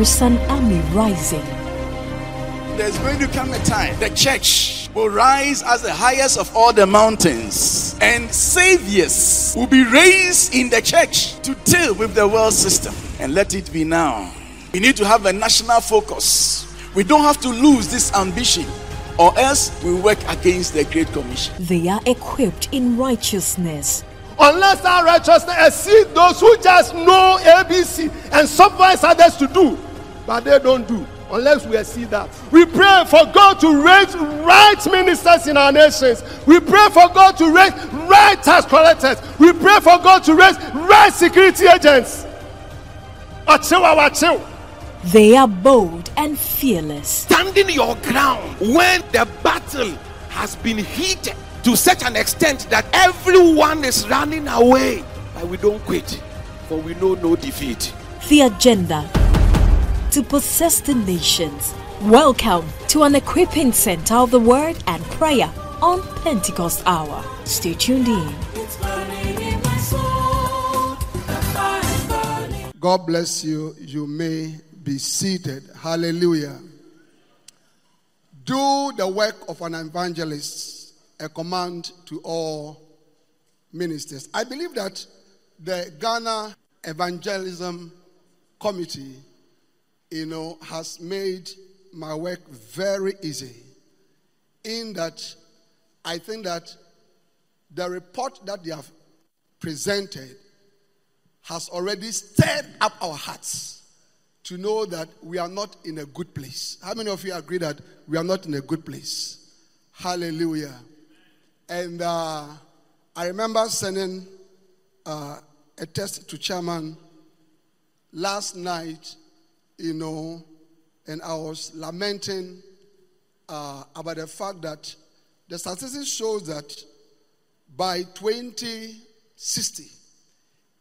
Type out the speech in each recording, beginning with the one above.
there is an army rising. There's going to come a time the church will rise as the highest of all the mountains, and saviors will be raised in the church to deal with the world system. And let it be now. We need to have a national focus. We don't have to lose this ambition, or else we work against the Great Commission. They are equipped in righteousness. Unless our righteousness exceeds those who just know ABC and supervise others to do, but they don't do. Unless we see that, we pray for God to raise right ministers in our nations. We pray for God to raise right tax collectors. We pray for God to raise right security agents. Achill, achill. They are bold and fearless. standing your ground when the battle has been heated to such an extent that everyone is running away. But we don't quit, for we know no defeat. The agenda to possess the nations. Welcome to an equipping center of the word and prayer on Pentecost Hour. Stay tuned in. God bless you. You may be seated. Hallelujah. Do the work of an evangelist, a command to all ministers. I believe that the Ghana Evangelism Committee, you know, has made my work very easy. In that, I think that the report that they have presented has already stirred up our hearts to know that we are not in a good place. How many of you agree that we are not in a good place? Hallelujah. And uh, I remember sending uh, a text to chairman last night, you know, and I was lamenting uh, about the fact that the statistics shows that by 2060,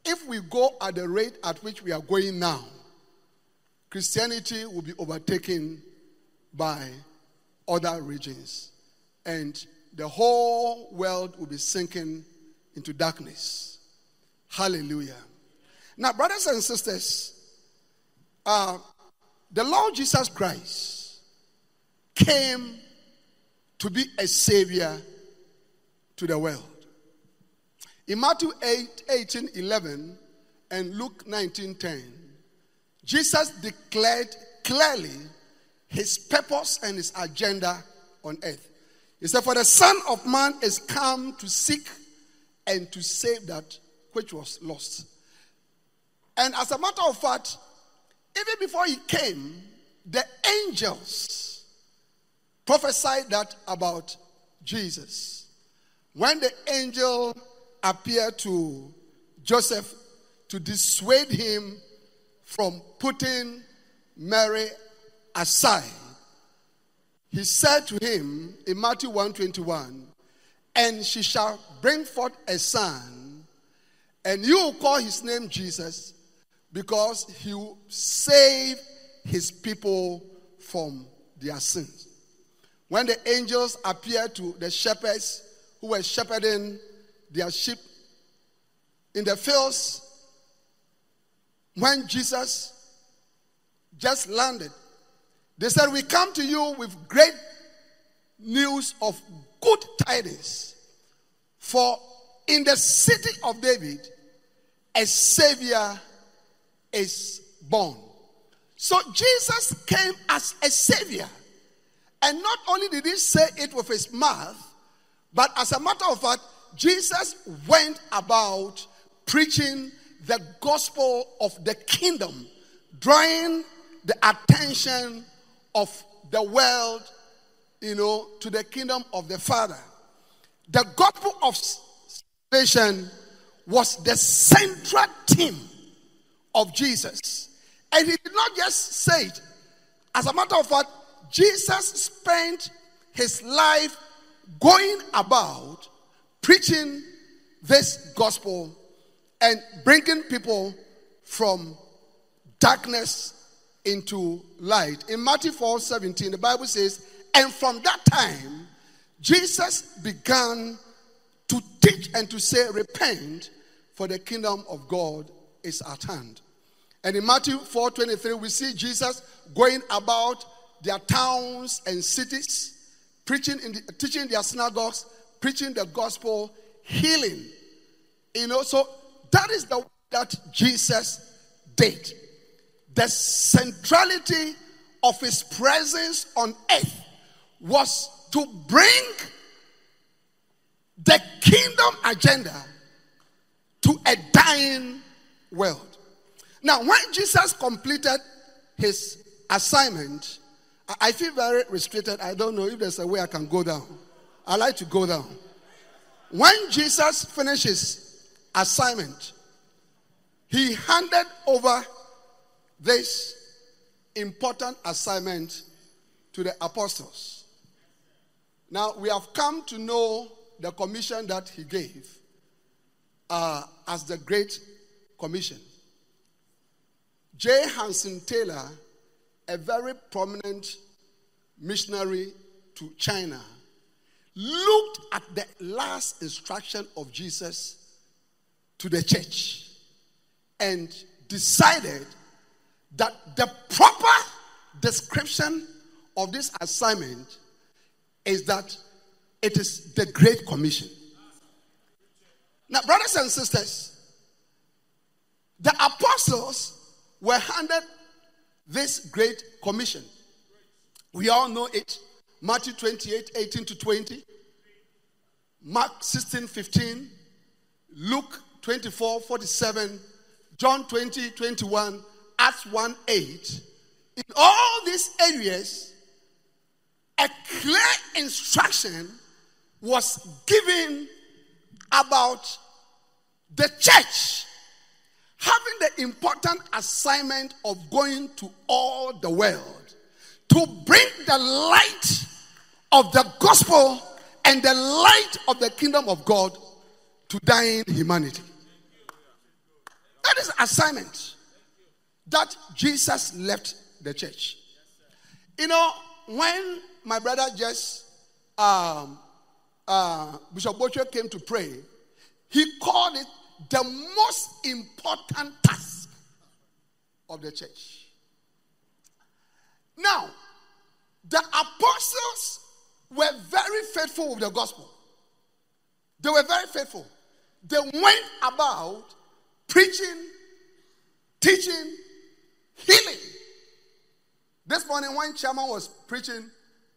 if we go at the rate at which we are going now, Christianity will be overtaken by other regions. And the whole world will be sinking into darkness. Hallelujah. Now, brothers and sisters, uh, the Lord Jesus Christ came to be a savior to the world. In Matthew 8, 18, 11, and Luke 19, 10, Jesus declared clearly his purpose and his agenda on earth. He said, For the Son of Man is come to seek and to save that which was lost. And as a matter of fact, even before he came, the angels prophesied that about Jesus. When the angel appeared to Joseph to dissuade him from putting Mary aside, he said to him in Matthew 121, and she shall bring forth a son, and you will call his name Jesus, because he will save his people from their sins. When the angels appeared to the shepherds who were shepherding their sheep in the fields, when Jesus just landed, they said, We come to you with great news of good tidings. For in the city of David, a Savior is born. So Jesus came as a Savior. And not only did he say it with his mouth, but as a matter of fact, Jesus went about preaching the gospel of the kingdom, drawing the attention of the world, you know, to the kingdom of the Father. The gospel of salvation was the central theme of Jesus. And he did not just say it. As a matter of fact, Jesus spent his life going about preaching this gospel and bringing people from darkness into light. In Matthew 4 17, the Bible says, And from that time, Jesus began to teach and to say, Repent, for the kingdom of God is at hand. And in Matthew 4 23, we see Jesus going about their towns and cities, preaching in the, teaching their synagogues, preaching the gospel, healing. You know, so that is the way that Jesus did. The centrality of his presence on earth was to bring the kingdom agenda to a dying world. Now, when Jesus completed his assignment, I feel very restricted. I don't know if there's a way I can go down. I like to go down. When Jesus finished his assignment, he handed over this important assignment to the apostles. Now, we have come to know the commission that he gave uh, as the Great Commission. J. Hudson Taylor, a very prominent missionary to China, looked at the last instruction of Jesus to the church and decided that the proper description of this assignment is that it is the Great Commission. Now, brothers and sisters, the apostles were handed this great commission. We all know it. Matthew 28 18 to 20, Mark 16 15, Luke 24 47, John 20 21, Acts 1 8. In all these areas, a clear instruction was given about the church having the important assignment of going to all the world to bring the light of the gospel and the light of the kingdom of God to dying humanity. That is assignment that Jesus left the church. You know, when my brother just um, uh, Bishop Bocho came to pray, he called it the most important task of the church. Now, the apostles were very faithful with the gospel. They were very faithful. They went about preaching, teaching, healing. This morning, when Chairman was preaching,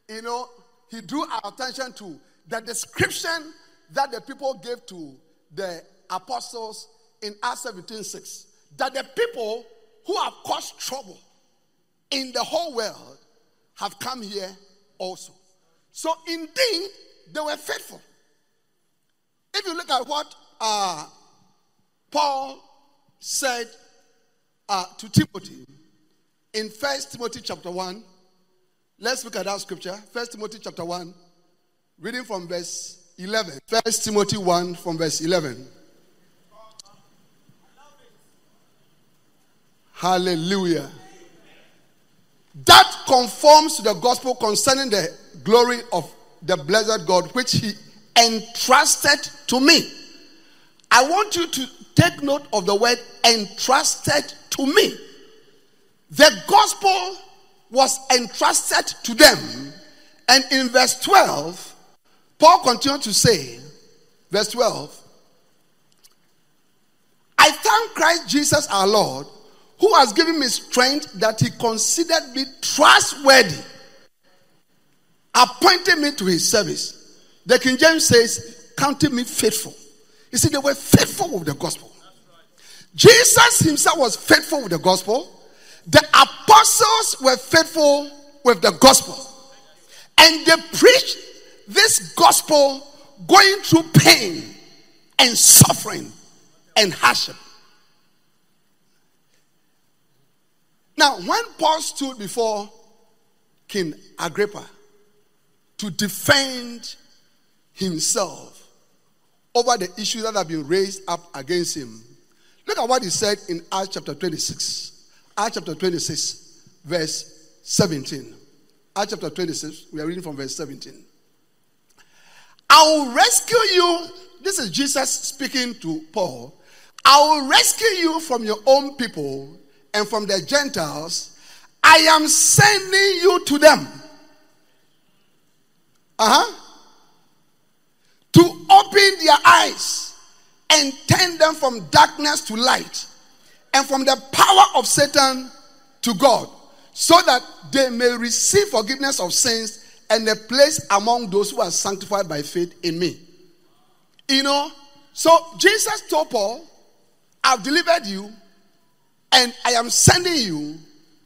you know, he drew our attention to the description that the people gave to the apostles in Acts 17 6 that the people who have caused trouble in the whole world have come here also. So, indeed, they were faithful. If you look at what uh, Paul said uh, to Timothy in First Timothy chapter 1, let's look at that scripture. First Timothy chapter 1, reading from verse 11. First Timothy 1 from verse 11. Hallelujah. That conforms to the gospel concerning the glory of the blessed God, which He entrusted to me. I want you to take note of the word entrusted to me. The gospel was entrusted to them. And in verse 12, Paul continued to say, verse 12, I thank Christ Jesus our Lord who has given me strength that he considered me trustworthy, appointed me to his service. The King James says, counted me faithful. You see, they were faithful with the gospel. Jesus himself was faithful with the gospel. The apostles were faithful with the gospel. And they preached this gospel going through pain and suffering and hardship. Now, when Paul stood before King Agrippa to defend himself over the issues that have been raised up against him, look at what he said in Acts chapter 26. Acts chapter 26, verse 17. Acts chapter 26, we are reading from verse 17. I will rescue you. This is Jesus speaking to Paul. I will rescue you from your own people and from the Gentiles, I am sending you to them. Uh huh. To open their eyes and turn them from darkness to light and from the power of Satan to God, so that they may receive forgiveness of sins and a place among those who are sanctified by faith in me. You know, so Jesus told Paul, I've delivered you, and I am sending you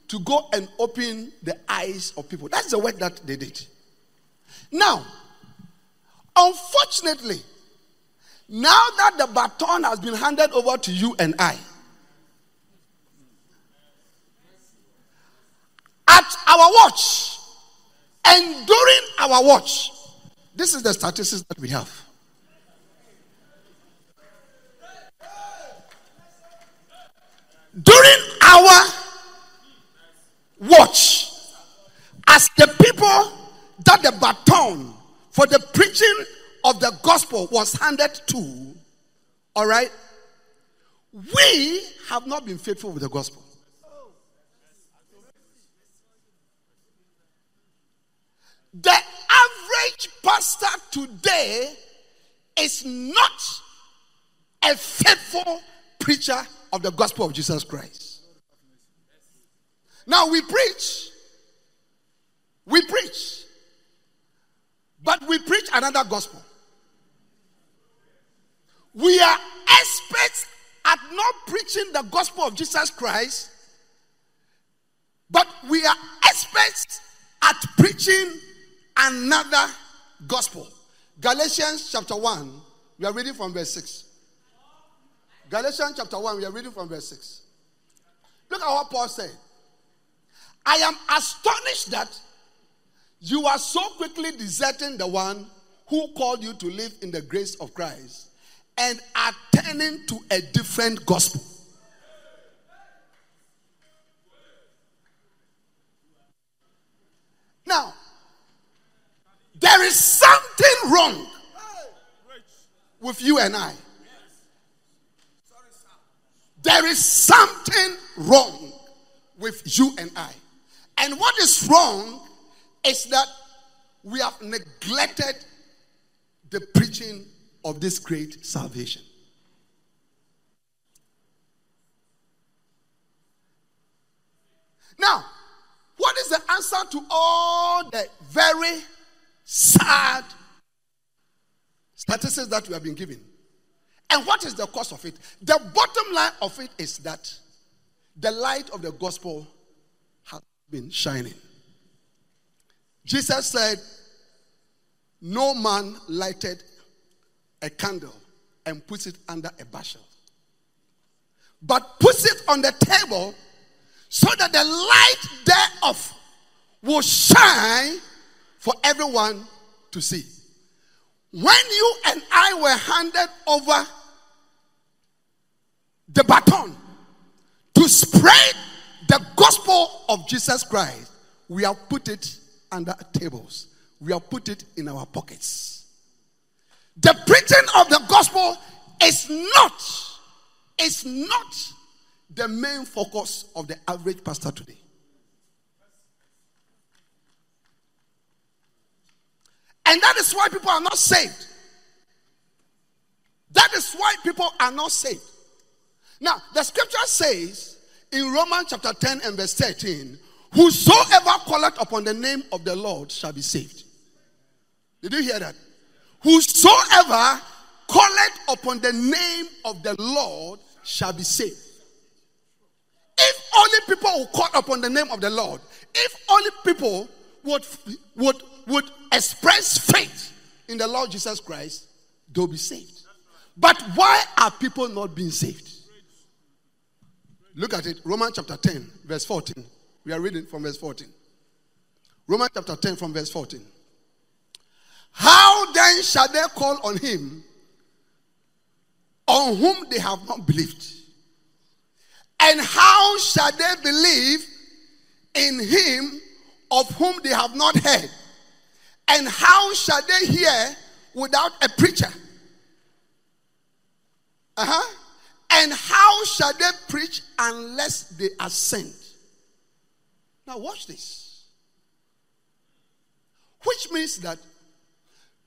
to go and open the eyes of people. That's the work that they did. Now, unfortunately, now that the baton has been handed over to you and I, at our watch and during our watch, this is the statistics that we have. During our watch, as the people that the baton for the preaching of the gospel was handed to, all right, we have not been faithful with the gospel. The average pastor today is not a faithful preacher of the gospel of Jesus Christ. Now we preach, we preach, but we preach another gospel. We are experts at not preaching the gospel of Jesus Christ, but we are experts at preaching another gospel. Galatians chapter 1, we are reading from verse 6. Galatians chapter 1, we are reading from verse 6. Look at what Paul said. I am astonished that you are so quickly deserting the one who called you to live in the grace of Christ and are turning to a different gospel. Now, there is something wrong with you and I. There is something wrong with you and I. And what is wrong is that we have neglected the preaching of this great salvation. Now, what is the answer to all the very sad statistics that we have been given. And what is the cause of it? The bottom line of it is that the light of the gospel has been shining. Jesus said, No man lighted a candle and puts it under a bushel, but puts it on the table so that the light thereof will shine for everyone to see. When you and I were handed over the baton to spread the gospel of Jesus Christ, we have put it under tables, we have put it in our pockets. The preaching of the gospel is not, is not the main focus of the average pastor today. And that is why people are not saved. That is why people are not saved. Now, the scripture says in Romans chapter 10 and verse 13, Whosoever calleth upon the name of the Lord shall be saved. Did you hear that? Whosoever calleth upon the name of the Lord shall be saved. If only people would call upon the name of the Lord, if only people would, would, would express faith in the Lord Jesus Christ, they'll be saved. But why are people not being saved? Look at it. Romans chapter 10, verse 14. We are reading from verse 14. Romans chapter 10, from verse 14. How then shall they call on him on whom they have not believed? And how shall they believe in him of whom they have not heard? And how shall they hear without a preacher? Uh huh. And how shall they preach unless they are sent? Now, watch this. Which means that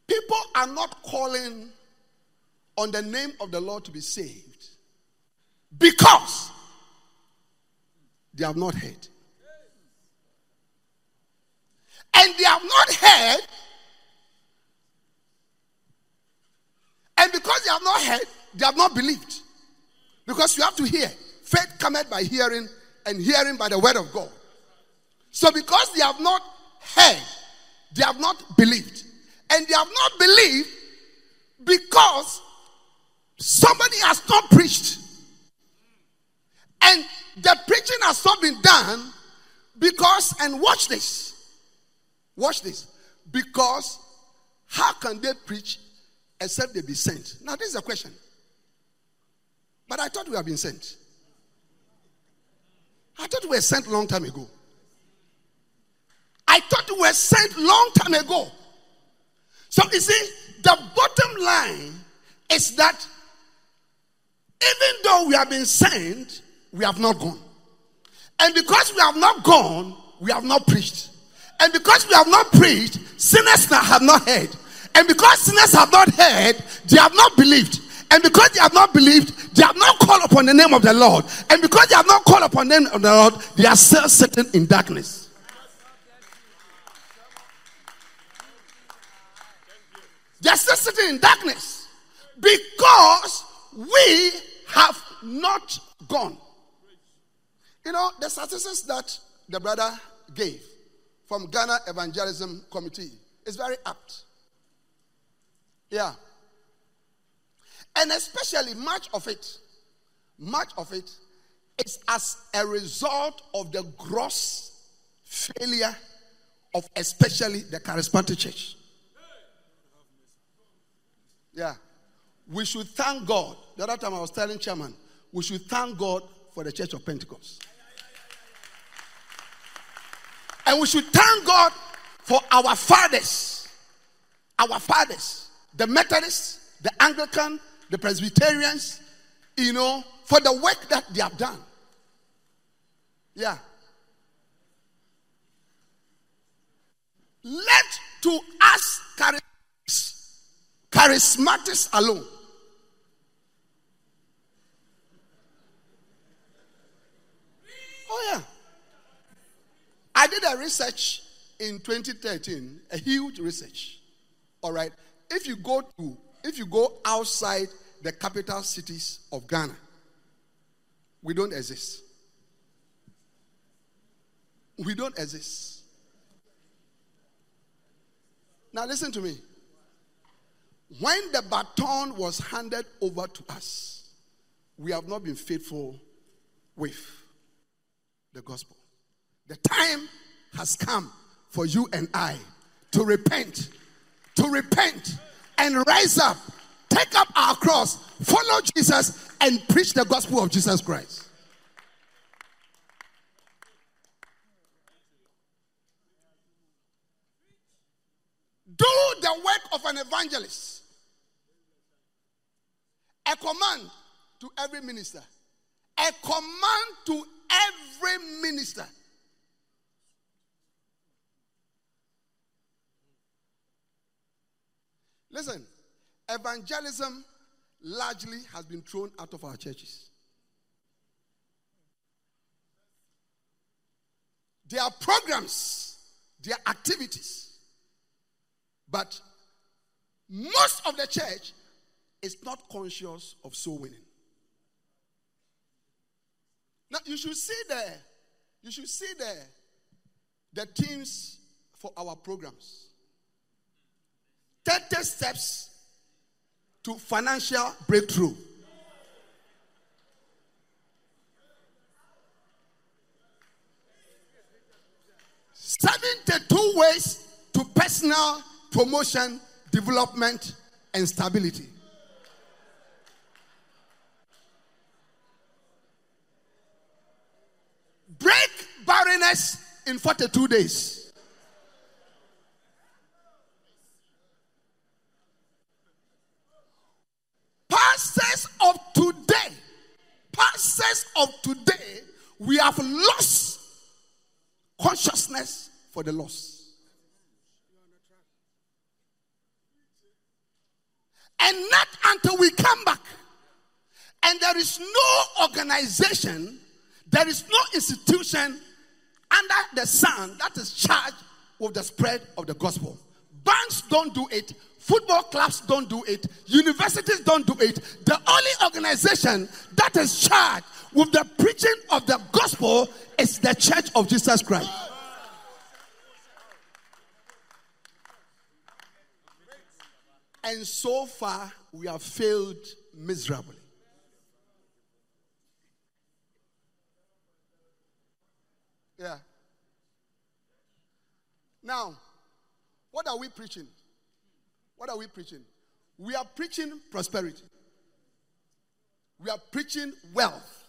people are not calling on the name of the Lord to be saved because they have not heard. And they have not heard. And because they have not heard, they have not believed. Because you have to hear. Faith cometh by hearing, and hearing by the word of God. So because they have not heard, they have not believed. And they have not believed because somebody has not preached. And the preaching has not been done because, and watch this. Watch this. Because how can they preach except they be sent? Now, this is a question. But I thought we have been sent. I thought we were sent long time ago. I thought we were sent long time ago. So you see, the bottom line is that even though we have been sent, we have not gone. And because we have not gone, we have not preached. And because we have not preached, sinners have not heard. And because sinners have not heard, they have not believed. And because they have not believed, they have not called upon the name of the Lord. And because they have not called upon the name of the Lord, they are still sitting in darkness. They are still sitting in darkness because we have not gone. You know, the statistics that the brother gave from Ghana Evangelism Committee is very apt. Yeah. And especially much of it, much of it is as a result of the gross failure of especially the charismatic church. Yeah. We should thank God. The other time I was telling chairman, we should thank God for the church of Pentecost. And we should thank God for our fathers. Our fathers. The Methodists, the Anglican, the Presbyterians, you know, for the work that they have done. Yeah. Let to us charismatics alone. Oh, yeah. I did a research in 2013, a huge research. All right. If you go to, if you go outside the capital cities of Ghana, we don't exist. We don't exist. Now, listen to me. When the baton was handed over to us, we have not been faithful with the gospel. The time has come for you and I to repent, to repent and rise up, take up our cross, follow Jesus, and preach the gospel of Jesus Christ. Do the work of an evangelist. A command to every minister. A command to every minister. Listen, evangelism largely has been thrown out of our churches. There are programs, there are activities, but most of the church is not conscious of soul winning. Now you should see there, you should see there the teams for our programs. 30 steps to financial breakthrough. Seventy-two ways to personal promotion, development, and stability. Break barrenness in 42 days. Pastors of today, pastors of today, we have lost consciousness for the lost. And not until we come back and there is no organization, there is no institution under the sun that is charged with the spread of the gospel. Banks don't do it, football clubs don't do it, universities don't do it. The only organization that is charged with the preaching of the gospel is the Church of Jesus Christ. And so far, we have failed miserably. Yeah. Now, what are we preaching? What are we preaching? We are preaching prosperity. We are preaching wealth.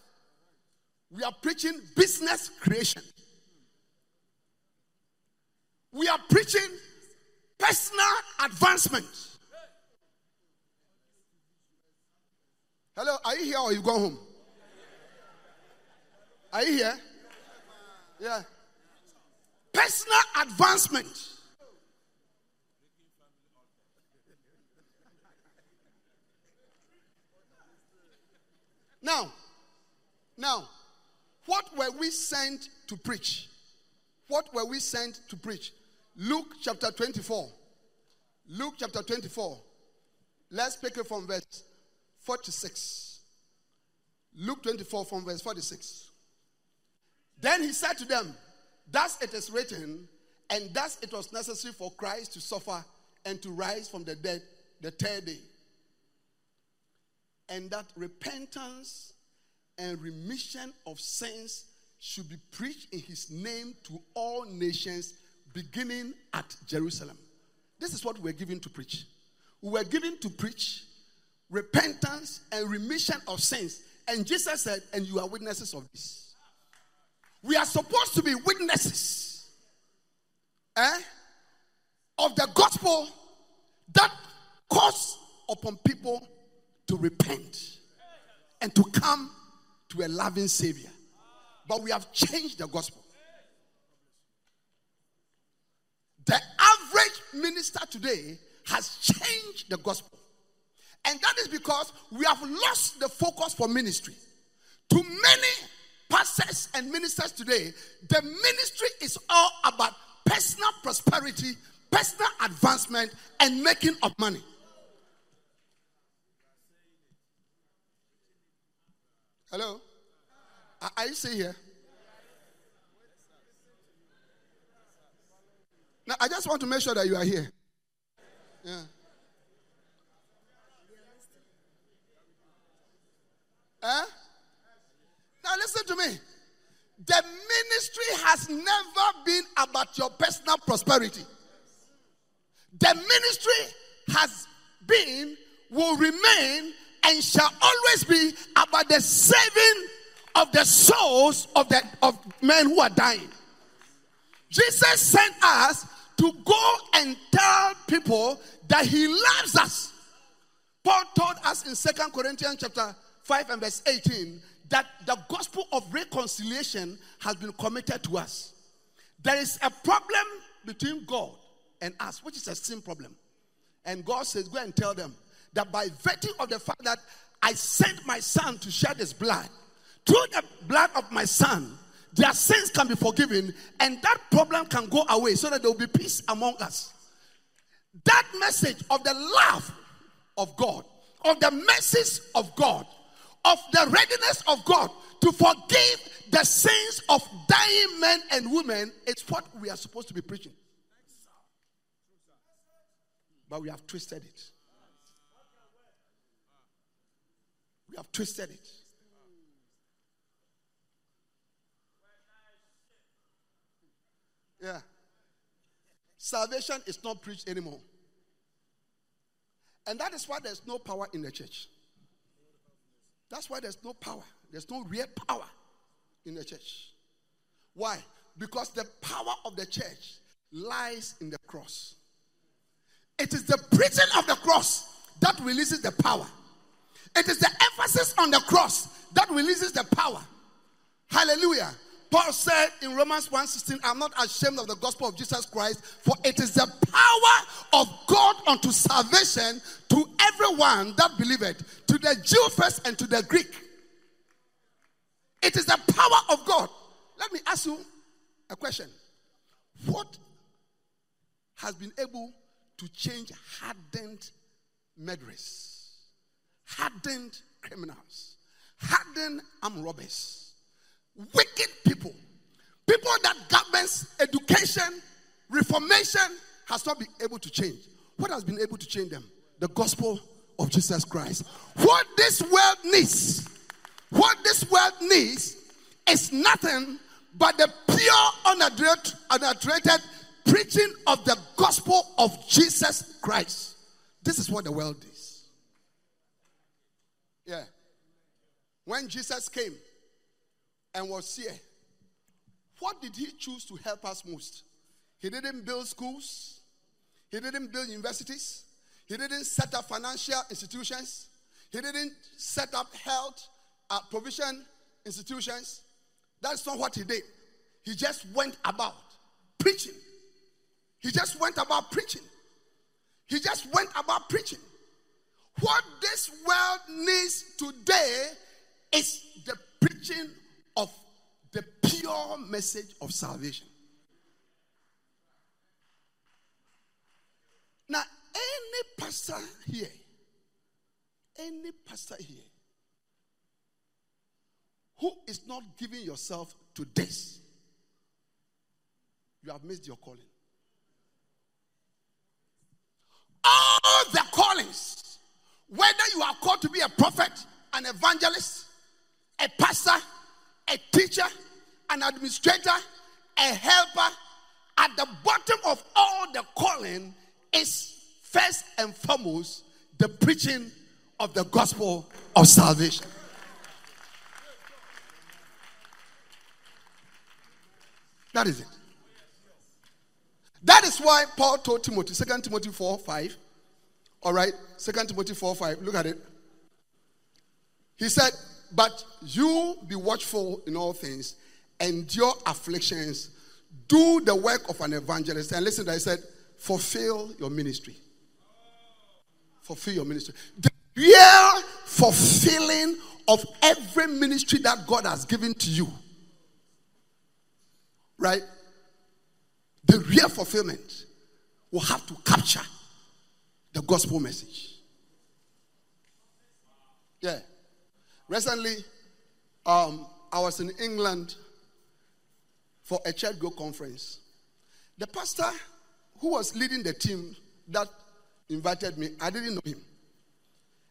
We are preaching business creation. We are preaching personal advancement. Hello, are you here or you go home? Are you here? Yeah. Personal advancement. Now, now, what were we sent to preach? What were we sent to preach? Luke chapter 24. Luke chapter 24. Let's pick it from verse 46. Luke 24 from verse 46. Then he said to them, Thus it is written, and thus it was necessary for Christ to suffer and to rise from the dead the third day. And that repentance and remission of sins should be preached in his name to all nations, beginning at Jerusalem. This is what we're given to preach. We were given to preach repentance and remission of sins. And Jesus said, And you are witnesses of this. We are supposed to be witnesses eh, of the gospel that calls upon people to repent and to come to a loving Savior. But we have changed the gospel. The average minister today has changed the gospel. And that is because we have lost the focus for ministry. To many pastors and ministers today, the ministry is all about personal prosperity, personal advancement, and making of money. Hello? Are you still here? Now, I just want to make sure that you are here. Yeah. Huh? Now, listen to me. The ministry has never been about your personal prosperity. The ministry has been, will remain, and shall always be about the saving of the souls of the of men who are dying. Jesus sent us to go and tell people that he loves us. Paul told us in Second Corinthians chapter 5 and verse 18 that the gospel of reconciliation has been committed to us. There is a problem between God and us, which is a sin problem. And God says, Go and tell them that by virtue of the fact that I sent my son to shed his blood, through the blood of my son, their sins can be forgiven and that problem can go away so that there will be peace among us. That message of the love of God, of the message of God, of the readiness of God to forgive the sins of dying men and women is what we are supposed to be preaching. But we have twisted it. We have twisted it. Yeah. Salvation is not preached anymore. And that is why there's no power in the church. That's why there's no power. There's no real power in the church. Why? Because the power of the church lies in the cross. It is the preaching of the cross that releases the power. It is the emphasis on the cross that releases the power. Hallelujah. Paul said in Romans 1:16, I'm not ashamed of the gospel of Jesus Christ, for it is the power of God unto salvation to everyone that believeth, to the Jew first and to the Greek. It is the power of God. Let me ask you a question. What has been able to change hardened murderers, hardened criminals, hardened armed robbers, wicked people, people that government's education, reformation has not been able to change. What has been able to change them? The gospel of Jesus Christ. What this world needs, what this world needs is nothing but the pure, unadulterated, unadulterated preaching of the gospel of Jesus Christ. This is what the world is. Yeah. When Jesus came and was here, what did he choose to help us most? He didn't build schools, he didn't build universities, he didn't set up financial institutions, he didn't set up health uh, provision institutions. That's not what he did. He just went about preaching. He just went about preaching. He just went about preaching. What this world needs today is the preaching of the pure message of salvation. Now, any pastor here, any pastor here who is not giving yourself to this, you have missed your calling. All the callings, whether you are called to be a prophet, an evangelist, a pastor, a teacher, an administrator, a helper, at the bottom of all the calling is first and foremost the preaching of the gospel of salvation. That is it. That is why Paul told Timothy, 2 Timothy 4 5. All right, 2 Timothy 4 5. Look at it. He said, But you be watchful in all things, endure afflictions, do the work of an evangelist. And listen, I said, fulfill your ministry. Fulfill your ministry. The real fulfilling of every ministry that God has given to you. Right? the real fulfillment will have to capture the gospel message. Yeah. Recently, um, I was in England for a church go conference. The pastor who was leading the team that invited me, I didn't know him.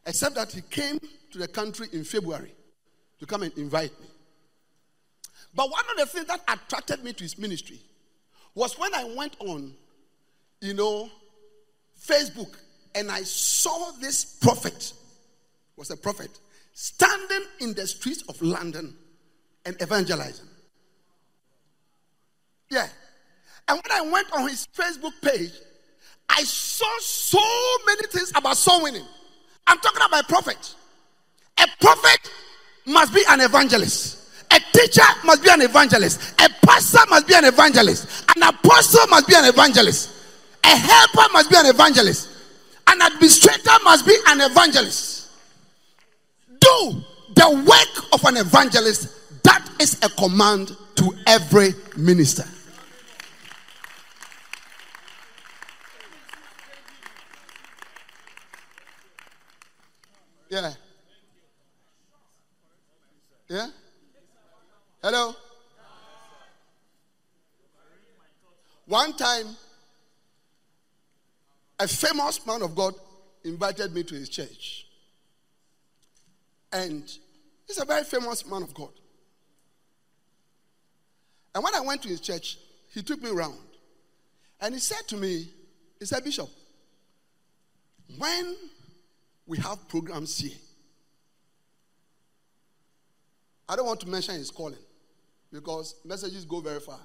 Except that he came to the country in February to come and invite me. But one of the things that attracted me to his ministry was when I went on, you know, Facebook and I saw this prophet, was a prophet, standing in the streets of London and evangelizing. Yeah. And when I went on his Facebook page, I saw so many things about soul winning. I'm talking about a prophet. A prophet must be an evangelist. A teacher must be an evangelist. A pastor must be an evangelist. An apostle must be an evangelist. A helper must be an evangelist. An administrator must be an evangelist. Do the work of an evangelist. That is a command to every minister. Yeah. Yeah. Hello? One time, a famous man of God invited me to his church. And he's a very famous man of God. And when I went to his church, he took me around. And he said to me, he said, Bishop, when we have programs here, I don't want to mention his calling because messages go very far.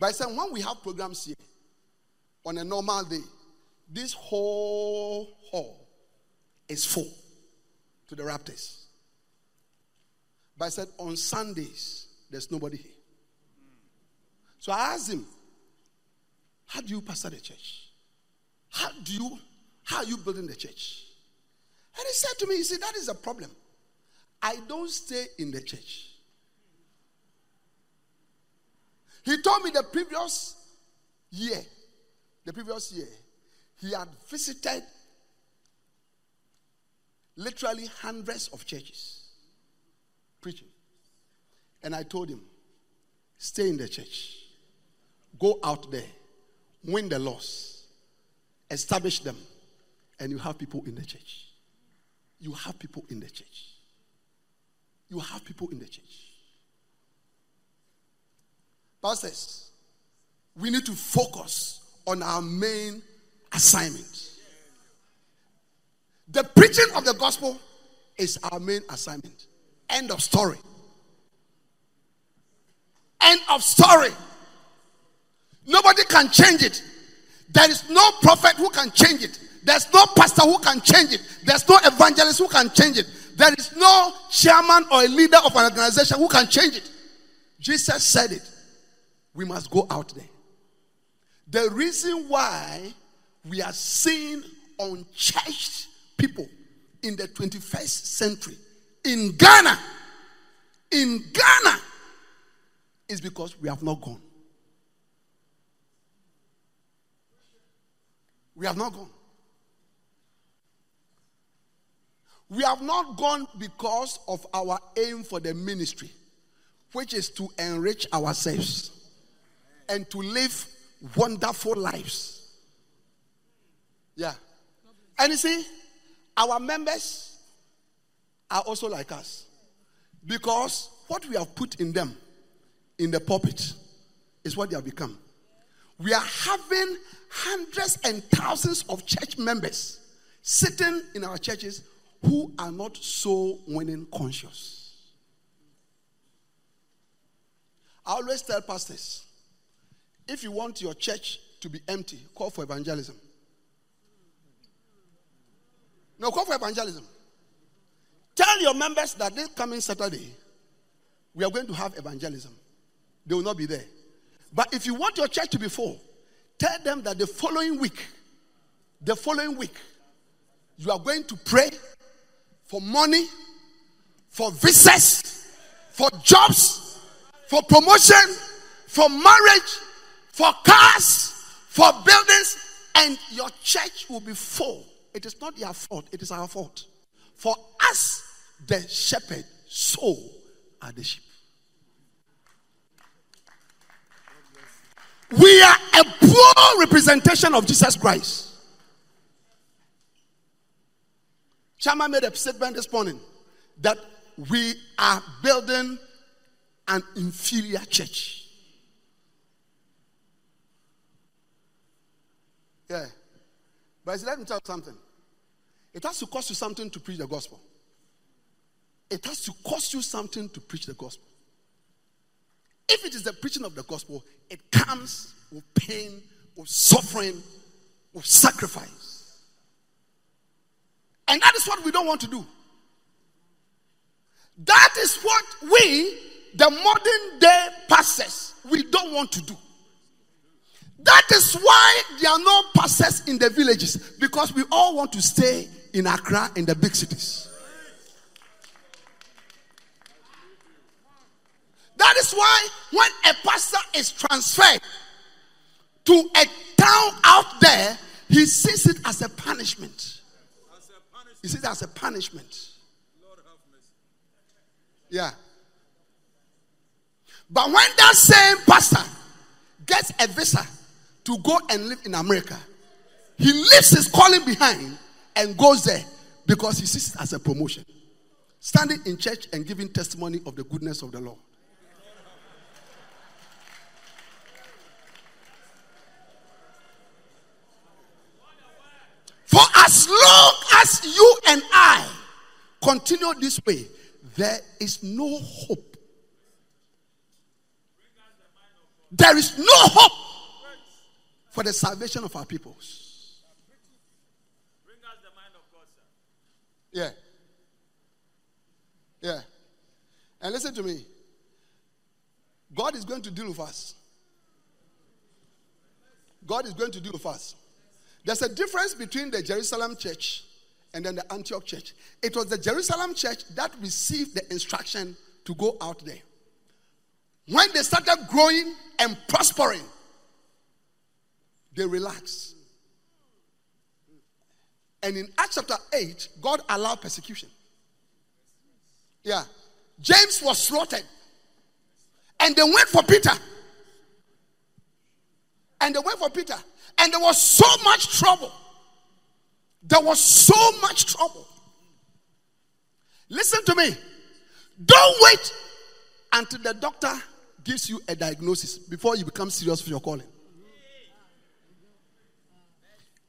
But I said, when we have programs here on a normal day, this whole hall is full to the Raptors. But I said, on Sundays, there's nobody here. So I asked him, How do you pastor the church? How do you how are you building the church? And he said to me, You see, that is a problem. I don't stay in the church. He told me the previous year, the previous year, he had visited literally hundreds of churches preaching. And I told him, stay in the church, go out there, win the loss, establish them, and you have people in the church. You have people in the church. You have people in the church. Pastors, we need to focus on our main assignment. The preaching of the gospel is our main assignment. End of story. End of story. Nobody can change it. There is no prophet who can change it. There's no pastor who can change it. There's no evangelist who can change it. There is no chairman or a leader of an organization who can change it. Jesus said it. We must go out there. The reason why we are seeing unchurched people in the 21st century in Ghana, in Ghana, is because we have not gone. We have not gone. We have not gone because of our aim for the ministry, which is to enrich ourselves and to live wonderful lives. Yeah. And you see, our members are also like us because what we have put in them in the pulpit is what they have become. We are having hundreds and thousands of church members sitting in our churches who are not so winning conscious. I always tell pastors if you want your church to be empty, call for evangelism. No, call for evangelism. Tell your members that this coming Saturday, we are going to have evangelism. They will not be there. But if you want your church to be full, tell them that the following week, the following week, you are going to pray for money, for visas, for jobs, for promotion, for marriage, for cars, for buildings, and your church will be full. It is not their fault, it is our fault. For us, the shepherd, so are the sheep. We are a poor representation of Jesus Christ. Chama made a statement this morning that we are building an inferior church. Yeah. But let me tell you something. It has to cost you something to preach the gospel. It has to cost you something to preach the gospel. If it is the preaching of the gospel, it comes with pain, with suffering, with sacrifice. And that is what we don't want to do. That is what we, the modern day pastors, we don't want to do. That is why there are no pastors in the villages because we all want to stay in Accra in the big cities. That is why when a pastor is transferred to a town out there, he sees it as a punishment. He sees it as a punishment. Yeah. But when that same pastor gets a visa to go and live in America, he leaves his calling behind and goes there because he sees it as a promotion. Standing in church and giving testimony of the goodness of the Lord. For as long as you and I continue this way, there is no hope. There is no hope for the salvation of our peoples. Yeah. Yeah. And listen to me. God is going to deal with us. God is going to deal with us. There's a difference between the Jerusalem church and then the Antioch church. It was the Jerusalem church that received the instruction to go out there. When they started growing and prospering, they relaxed. And in Acts chapter 8, God allowed persecution. Yeah. James was slaughtered. And they went for Peter. And they went for Peter. And there was so much trouble. There was so much trouble. Listen to me. Don't wait until the doctor gives you a diagnosis before you become serious for your calling.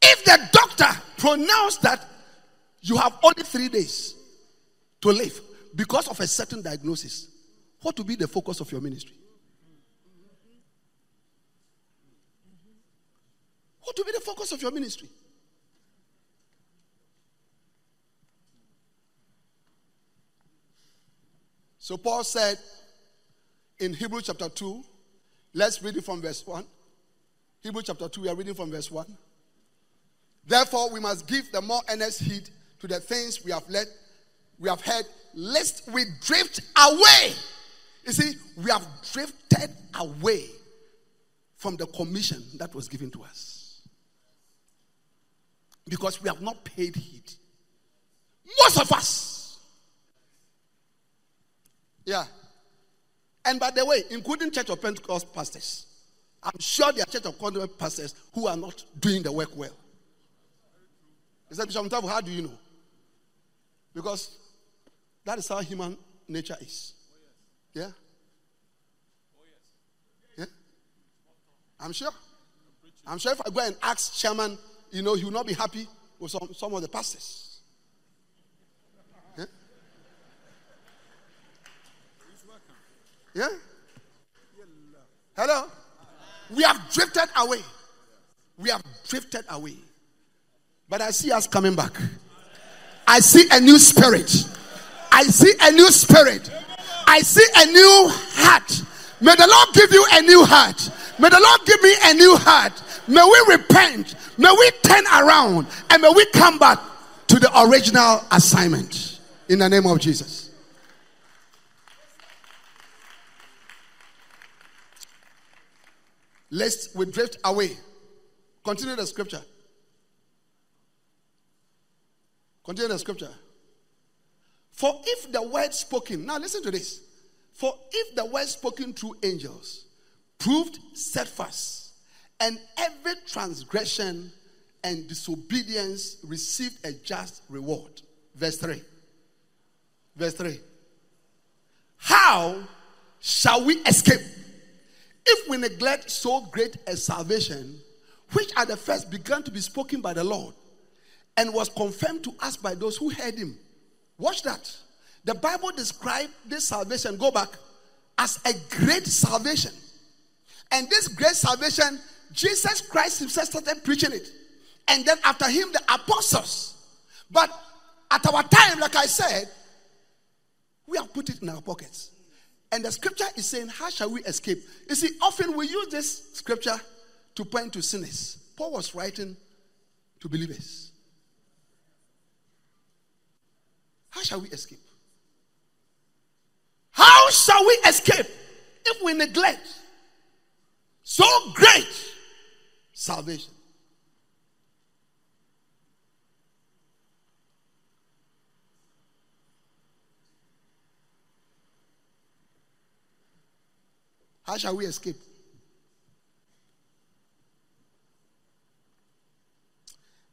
If the doctor pronounced that you have only three days to live because of a certain diagnosis, what will be the focus of your ministry? What will be the focus of your ministry? So Paul said in Hebrew chapter 2, let's read it from verse 1. Hebrew chapter 2, we are reading from verse 1. Therefore, we must give the more earnest heed to the things we have let, we have heard, lest we drift away. You see, we have drifted away from the commission that was given to us. Because we have not paid heed. Most of us. Yeah. And by the way, including Church of Pentecost pastors, I'm sure there are Church of Pentecost pastors who are not doing the work well. He said, Bishop Nterful, how do you know? Because that is how human nature is. Yeah? Yeah? I'm sure. I'm sure if I go and ask chairman, you know, he will not be happy with some, some of the pastors. Yeah? Yeah? Hello? We have drifted away. We have drifted away. But I see us coming back. I see a new spirit. I see a new spirit. I see a new heart. May the Lord give you a new heart. May the Lord give me a new heart. May we repent. May we turn around and may we come back to the original assignment in the name of Jesus. Lest we drift away. Continue the scripture. Continue the scripture. For if the word spoken, now listen to this. For if the word spoken through angels proved steadfast, and every transgression and disobedience received a just reward. Verse 3. Verse 3. How shall we escape if we neglect so great a salvation, which at the first began to be spoken by the Lord? And was confirmed to us by those who heard him. Watch that. The Bible described this salvation, go back, as a great salvation. And this great salvation, Jesus Christ himself started preaching it. And then after him, the apostles. But at our time, like I said, we have put it in our pockets. And the scripture is saying, How shall we escape? You see, often we use this scripture to point to sinners. Paul was writing to believers. How shall we escape? How shall we escape if we neglect so great salvation? How shall we escape?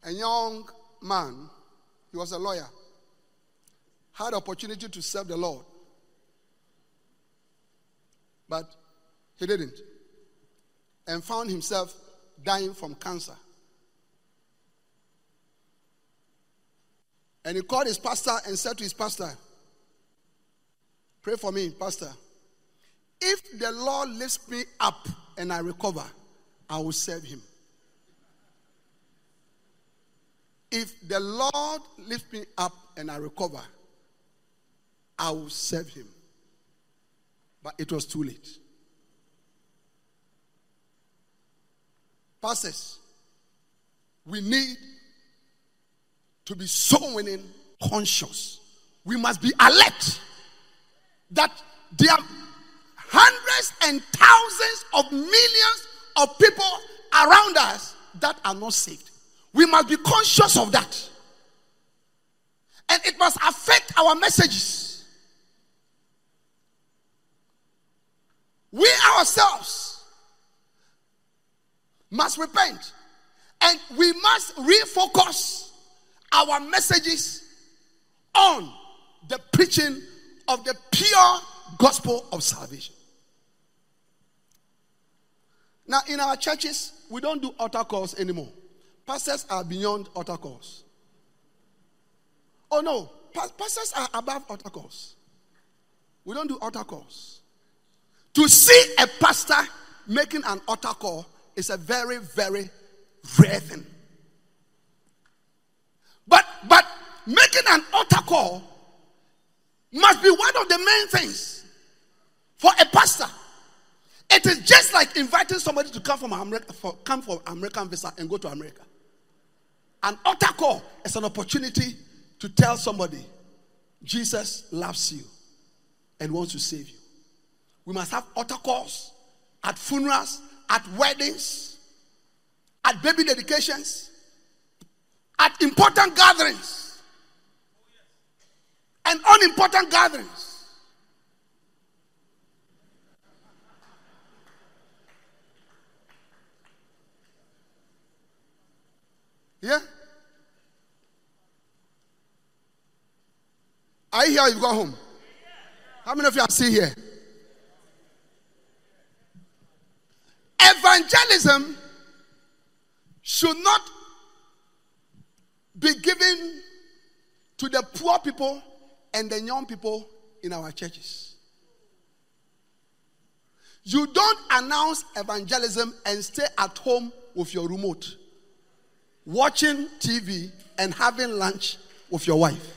A young man, he was a lawyer had opportunity to serve the Lord. But he didn't. And found himself dying from cancer. And he called his pastor and said to his pastor, Pray for me, pastor. If the Lord lifts me up and I recover, I will serve him. If the Lord lifts me up and I recover, I will serve him. But it was too late. Pastors, we need to be so winning conscious. We must be alert that there are hundreds and thousands of millions of people around us that are not saved. We must be conscious of that. And it must affect our messages. We ourselves must repent and we must refocus our messages on the preaching of the pure gospel of salvation. Now, in our churches, we don't do altar calls anymore. Pastors are beyond altar calls. Oh no, pastors are above altar calls. We don't do altar calls. To see a pastor making an altar call is a very, very rare thing. But but making an altar call must be one of the main things for a pastor. It is just like inviting somebody to come from America, for, come for American visa and go to America. An altar call is an opportunity to tell somebody Jesus loves you and wants to save you. We must have altar calls at funerals, at weddings, at baby dedications, at important gatherings, and unimportant gatherings. Yeah? Are you here? You go home. How many of you are still here? Evangelism should not be given to the poor people and the young people in our churches. You don't announce evangelism and stay at home with your remote watching TV and having lunch with your wife.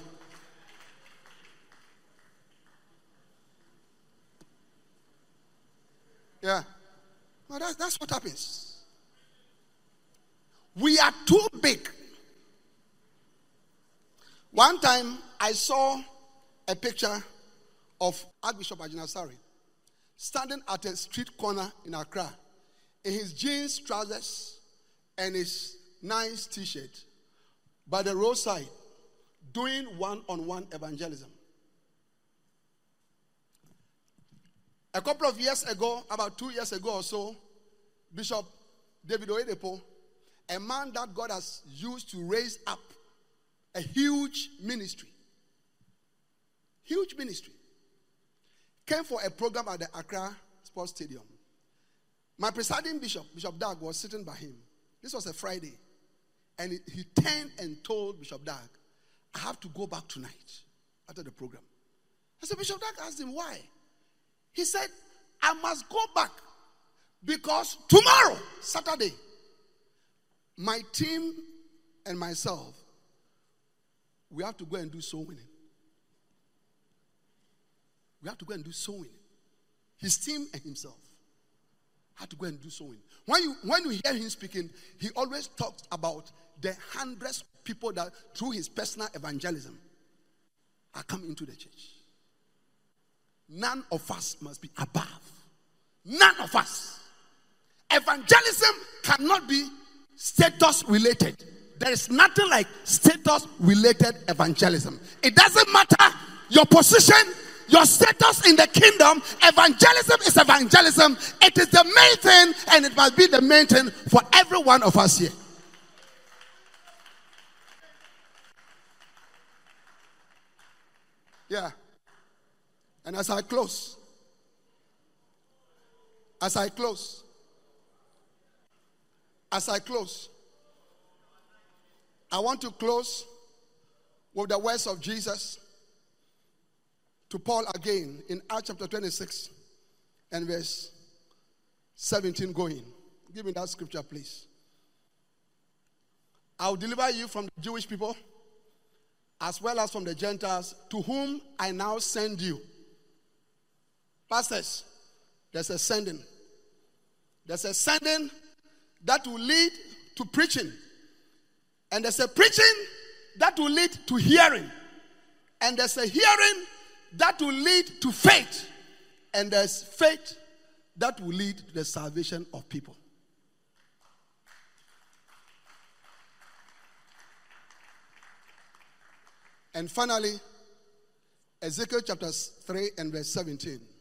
Yeah. That's, that's what happens. We are too big. One time I saw a picture of Archbishop Agyinasare standing at a street corner in Accra in his jeans, trousers, and his nice t shirt by the roadside doing one on one evangelism. A couple of years ago, about two years ago or so, Bishop David Oyedepo, a man that God has used to raise up a huge ministry, huge ministry, came for a program at the Accra Sports Stadium. My presiding bishop, Bishop Dag, was sitting by him. This was a Friday. And he turned and told Bishop Dag, I have to go back tonight after the program. I said, Bishop Dag asked him why. He said, I must go back because tomorrow, Saturday, my team and myself, we have to go and do soul winning. We have to go and do winning. His team and himself had to go and do winning. When you when you hear him speaking, he always talks about the hundreds of people that through his personal evangelism are coming into the church. None of us must be above. None of us. Evangelism cannot be status related. There is nothing like status related evangelism. It doesn't matter your position, your status in the kingdom. Evangelism is evangelism. It is the main thing, and it must be the main thing for every one of us here. Yeah. And as I close, as I close, as I close, I want to close with the words of Jesus to Paul again in Acts chapter 26 and verse 17 going. Give me that scripture, please. I'll deliver you from the Jewish people as well as from the Gentiles, to whom I now send you. Pastors, there's a sending. There's a sending that will lead to preaching. And there's a preaching that will lead to hearing. And there's a hearing that will lead to faith. And there's faith that will lead to the salvation of people. And finally, Ezekiel chapter 3 and verse 17.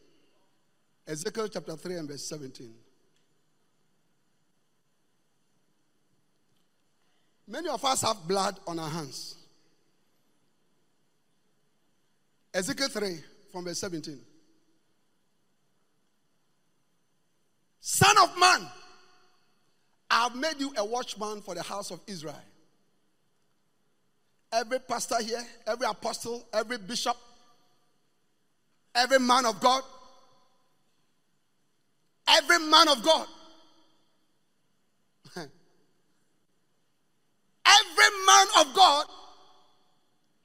Ezekiel chapter 3 and verse 17. Many of us have blood on our hands. Ezekiel 3 from verse 17. Son of man, I have made you a watchman for the house of Israel. Every pastor here, every apostle, every bishop, every man of God, every man of God, every man of God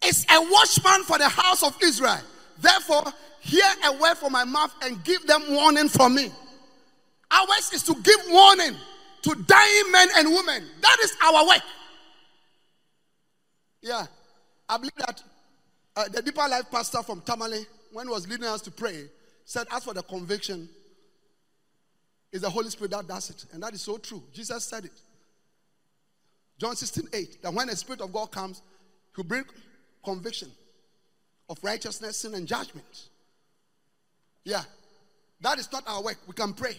is a watchman for the house of Israel. Therefore, hear a word from my mouth and give them warning from me. Our Ours is to give warning to dying men and women. That is our work. Yeah, I believe that uh, the Deeper Life pastor from Tamale, when he was leading us to pray, said, As for the conviction, it's the Holy Spirit that does it. And that is so true. Jesus said it. John 16, 8, that when the Spirit of God comes, he'll bring conviction of righteousness, sin, and judgment. Yeah, that is not our work. We can pray.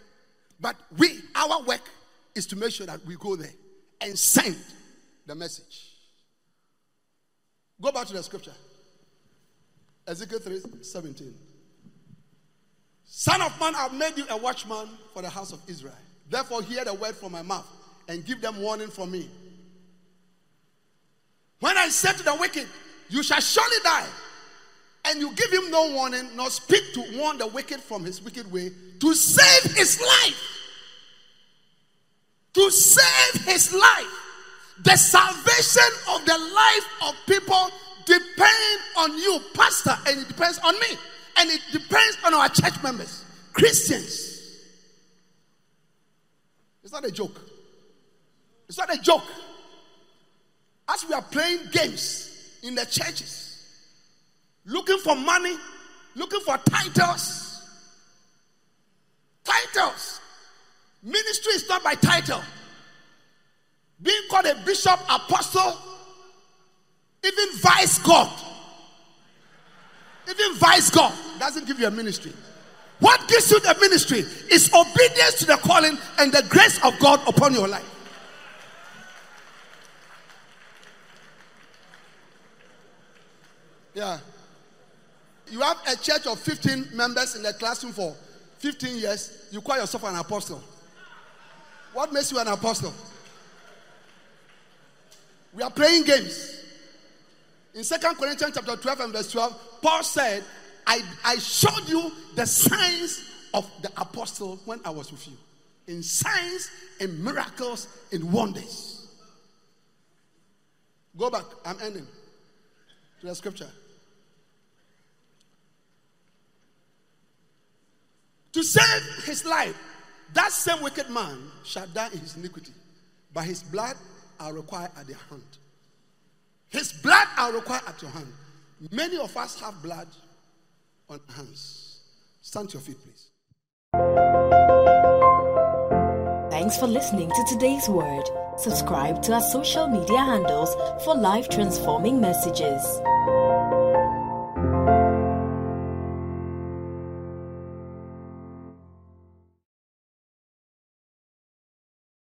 But we, our work is to make sure that we go there and send the message. Go back to the scripture. Ezekiel 3 17. Son of man, I've made you a watchman for the house of Israel. Therefore, hear the word from my mouth and give them warning from me. When I said to the wicked, You shall surely die, and you give him no warning, nor speak to warn the wicked from his wicked way, to save his life. To save his life. The salvation of the life of people depends on you, pastor, and it depends on me, and it depends on our church members, Christians. It's not a joke. It's not a joke. As we are playing games in the churches, looking for money, looking for titles, titles. Ministry is not by title. Being called a bishop, apostle, even vice God, even vice God doesn't give you a ministry. What gives you the ministry is obedience to the calling and the grace of God upon your life. Yeah. You have a church of 15 members in the classroom for 15 years. You call yourself an apostle. What makes you an apostle? We are playing games. In Second Corinthians chapter 12 and verse 12, Paul said, I, I showed you the signs of the apostle when I was with you. In signs, in miracles, in wonders. Go back. I'm ending to the scripture. To save his life, that same wicked man shall die in his iniquity. By his blood are required at their hand. His blood are require at your hand. Many of us have blood on hands. Stand to your feet, please. Thanks for listening to today's word. Subscribe to our social media handles for life transforming messages.